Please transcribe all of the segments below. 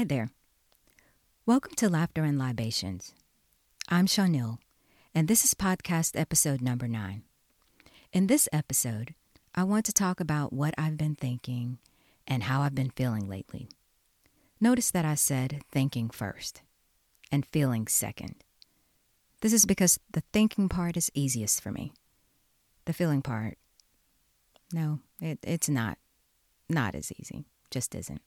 Hi there. Welcome to Laughter and Libations. I'm Shawnil, and this is podcast episode number nine. In this episode, I want to talk about what I've been thinking and how I've been feeling lately. Notice that I said thinking first and feeling second. This is because the thinking part is easiest for me. The feeling part, no, it, it's not. Not as easy. Just isn't.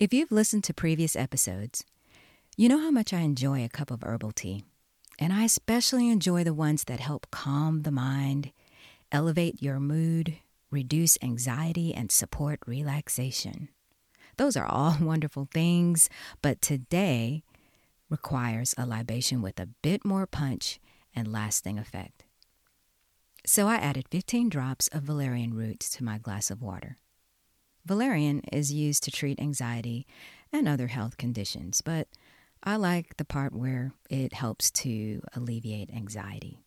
If you've listened to previous episodes, you know how much I enjoy a cup of herbal tea. And I especially enjoy the ones that help calm the mind, elevate your mood, reduce anxiety, and support relaxation. Those are all wonderful things, but today requires a libation with a bit more punch and lasting effect. So I added 15 drops of valerian root to my glass of water. Valerian is used to treat anxiety and other health conditions, but I like the part where it helps to alleviate anxiety.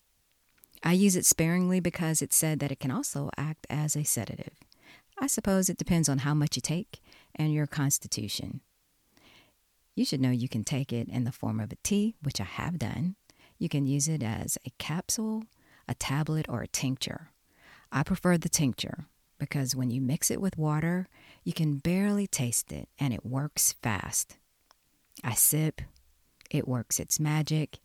I use it sparingly because it's said that it can also act as a sedative. I suppose it depends on how much you take and your constitution. You should know you can take it in the form of a tea, which I have done. You can use it as a capsule, a tablet, or a tincture. I prefer the tincture because when you mix it with water, you can barely taste it and it works fast. I sip, it works its magic,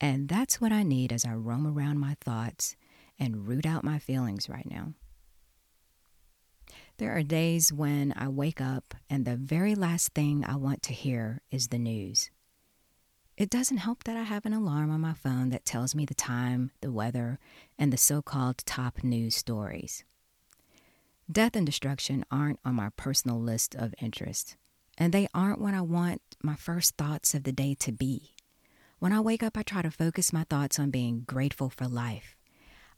and that's what I need as I roam around my thoughts and root out my feelings right now. There are days when I wake up and the very last thing I want to hear is the news. It doesn't help that I have an alarm on my phone that tells me the time, the weather, and the so called top news stories. Death and destruction aren't on my personal list of interests, and they aren't what I want my first thoughts of the day to be. When I wake up, I try to focus my thoughts on being grateful for life.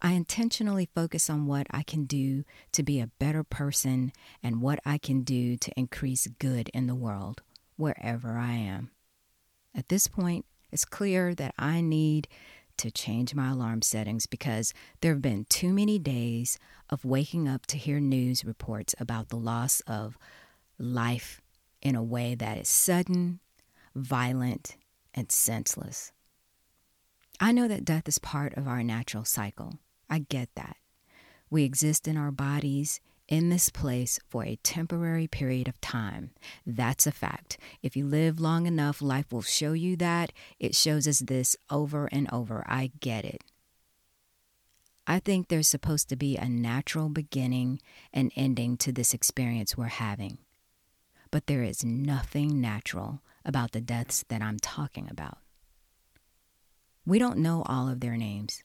I intentionally focus on what I can do to be a better person and what I can do to increase good in the world, wherever I am. At this point, it's clear that I need to change my alarm settings because there have been too many days of waking up to hear news reports about the loss of life in a way that is sudden, violent, and senseless. I know that death is part of our natural cycle. I get that. We exist in our bodies in this place for a temporary period of time. That's a fact. If you live long enough, life will show you that. It shows us this over and over. I get it. I think there's supposed to be a natural beginning and ending to this experience we're having. But there is nothing natural about the deaths that I'm talking about. We don't know all of their names.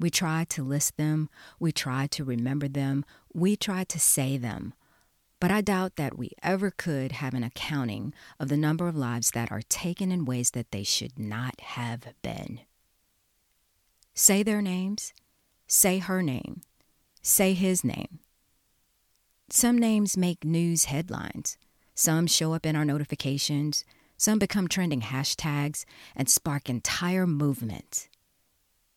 We try to list them, we try to remember them, we try to say them. But I doubt that we ever could have an accounting of the number of lives that are taken in ways that they should not have been. Say their names, say her name, say his name. Some names make news headlines, some show up in our notifications, some become trending hashtags and spark entire movements.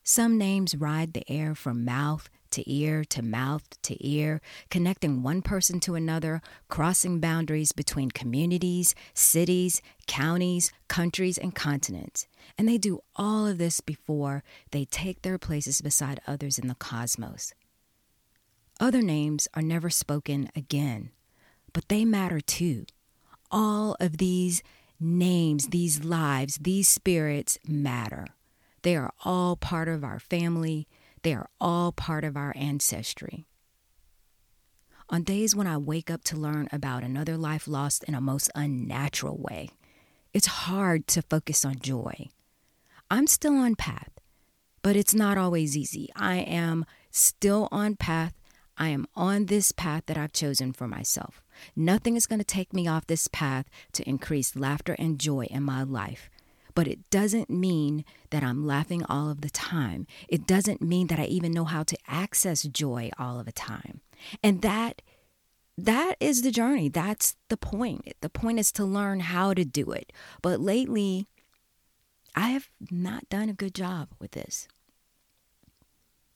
Some names ride the air from mouth to ear to mouth to ear, connecting one person to another, crossing boundaries between communities, cities, counties, countries, and continents. And they do all of this before they take their places beside others in the cosmos. Other names are never spoken again, but they matter too. All of these names, these lives, these spirits matter. They are all part of our family, they are all part of our ancestry. On days when I wake up to learn about another life lost in a most unnatural way, it's hard to focus on joy. I'm still on path, but it's not always easy. I am still on path. I am on this path that I've chosen for myself. Nothing is going to take me off this path to increase laughter and joy in my life. But it doesn't mean that I'm laughing all of the time. It doesn't mean that I even know how to access joy all of the time. And that that is the journey. That's the point. The point is to learn how to do it. But lately, I have not done a good job with this.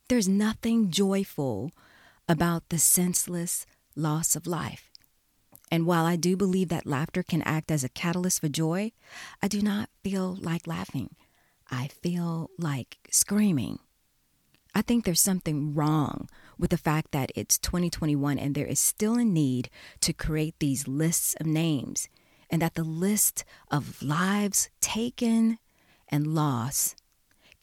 There's nothing joyful about the senseless loss of life. And while I do believe that laughter can act as a catalyst for joy, I do not feel like laughing. I feel like screaming. I think there's something wrong with the fact that it's 2021 and there is still a need to create these lists of names, and that the list of lives taken and lost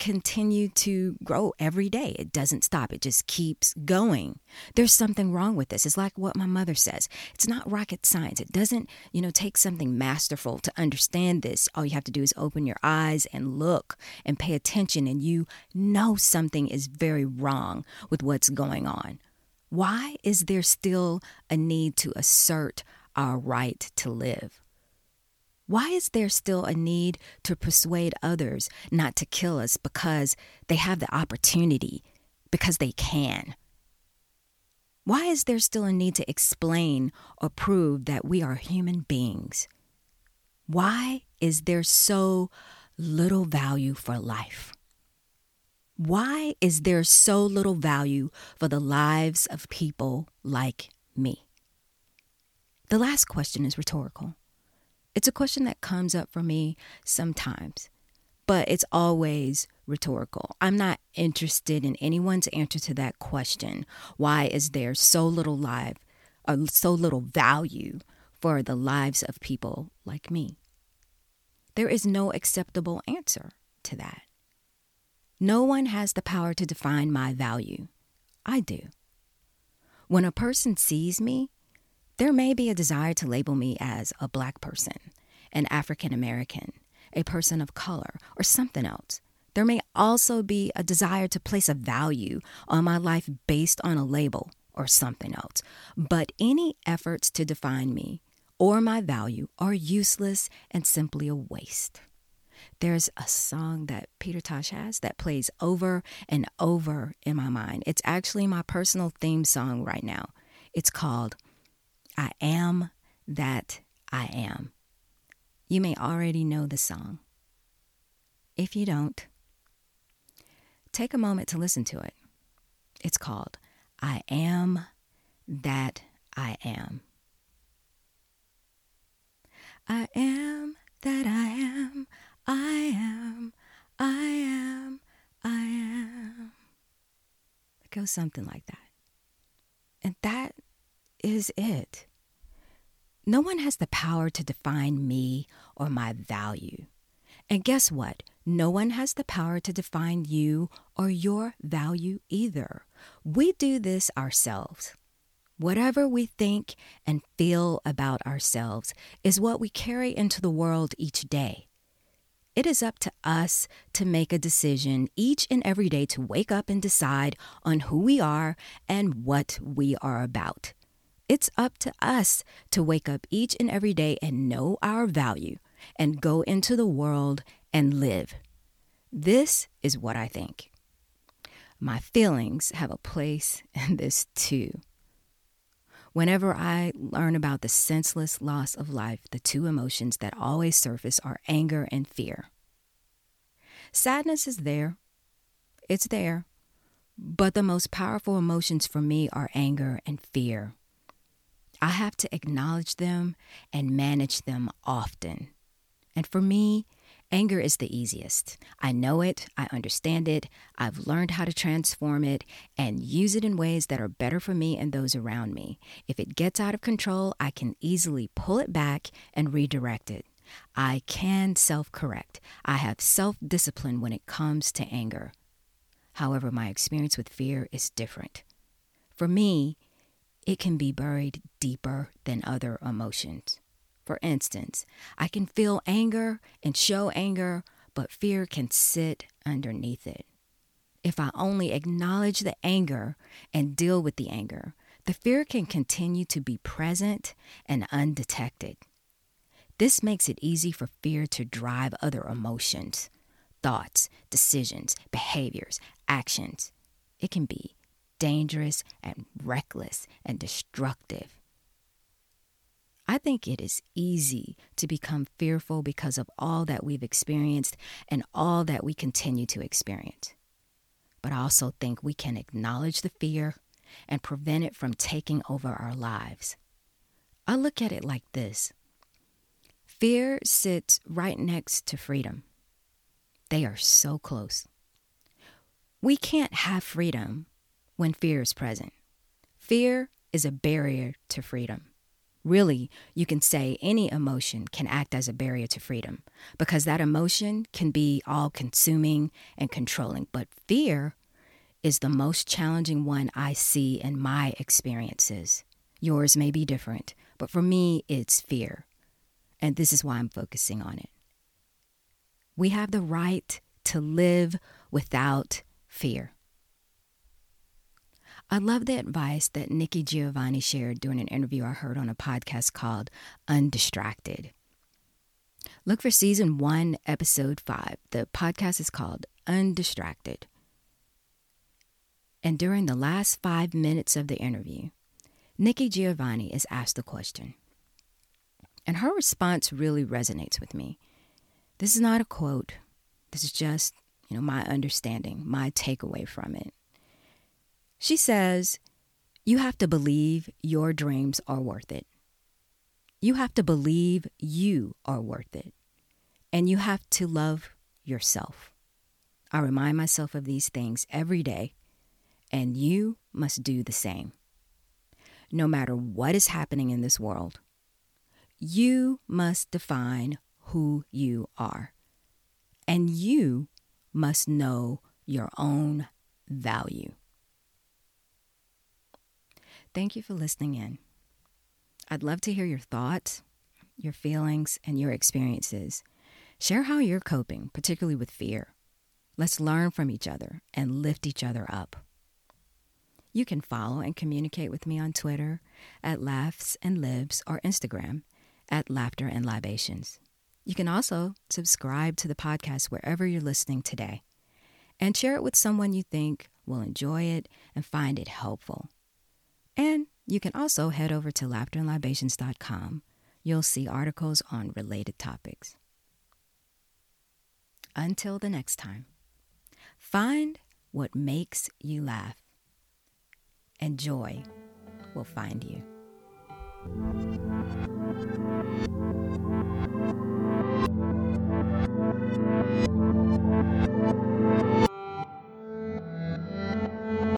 continue to grow every day. It doesn't stop, it just keeps going. There's something wrong with this. It's like what my mother says it's not rocket science. It doesn't, you know, take something masterful to understand this. All you have to do is open your eyes and look and pay attention, and you know something is very wrong with what's going on. Why is there still a need to assert our right to live? Why is there still a need to persuade others not to kill us because they have the opportunity, because they can? Why is there still a need to explain or prove that we are human beings? Why is there so little value for life? Why is there so little value for the lives of people like me? The last question is rhetorical. It's a question that comes up for me sometimes, but it's always rhetorical. I'm not interested in anyone's answer to that question. Why is there so little life or uh, so little value for the lives of people like me? There is no acceptable answer to that. No one has the power to define my value. I do. When a person sees me, there may be a desire to label me as a black person, an African American, a person of color, or something else. There may also be a desire to place a value on my life based on a label or something else. But any efforts to define me or my value are useless and simply a waste. There's a song that Peter Tosh has that plays over and over in my mind. It's actually my personal theme song right now. It's called I am that I am. You may already know the song. If you don't, take a moment to listen to it. It's called I Am That I Am. I am that I am, I am, I am, I am. It goes something like that. Is it. No one has the power to define me or my value. And guess what? No one has the power to define you or your value either. We do this ourselves. Whatever we think and feel about ourselves is what we carry into the world each day. It is up to us to make a decision each and every day to wake up and decide on who we are and what we are about. It's up to us to wake up each and every day and know our value and go into the world and live. This is what I think. My feelings have a place in this too. Whenever I learn about the senseless loss of life, the two emotions that always surface are anger and fear. Sadness is there, it's there, but the most powerful emotions for me are anger and fear. I have to acknowledge them and manage them often. And for me, anger is the easiest. I know it, I understand it, I've learned how to transform it and use it in ways that are better for me and those around me. If it gets out of control, I can easily pull it back and redirect it. I can self correct. I have self discipline when it comes to anger. However, my experience with fear is different. For me, it can be buried deeper than other emotions. For instance, I can feel anger and show anger, but fear can sit underneath it. If I only acknowledge the anger and deal with the anger, the fear can continue to be present and undetected. This makes it easy for fear to drive other emotions, thoughts, decisions, behaviors, actions. It can be dangerous and reckless and destructive. I think it is easy to become fearful because of all that we've experienced and all that we continue to experience. But I also think we can acknowledge the fear and prevent it from taking over our lives. I look at it like this fear sits right next to freedom, they are so close. We can't have freedom when fear is present. Fear is a barrier to freedom. Really, you can say any emotion can act as a barrier to freedom because that emotion can be all consuming and controlling. But fear is the most challenging one I see in my experiences. Yours may be different, but for me, it's fear. And this is why I'm focusing on it. We have the right to live without fear. I love the advice that Nikki Giovanni shared during an interview I heard on a podcast called Undistracted. Look for season one, episode five. The podcast is called Undistracted. And during the last five minutes of the interview, Nikki Giovanni is asked a question. And her response really resonates with me. This is not a quote. This is just, you know, my understanding, my takeaway from it. She says, You have to believe your dreams are worth it. You have to believe you are worth it. And you have to love yourself. I remind myself of these things every day, and you must do the same. No matter what is happening in this world, you must define who you are. And you must know your own value. Thank you for listening in. I'd love to hear your thoughts, your feelings, and your experiences. Share how you're coping, particularly with fear. Let's learn from each other and lift each other up. You can follow and communicate with me on Twitter at Laughs and Libs or Instagram at Laughter and Libations. You can also subscribe to the podcast wherever you're listening today and share it with someone you think will enjoy it and find it helpful. And you can also head over to laughterandlibations.com. You'll see articles on related topics. Until the next time, find what makes you laugh, and joy will find you.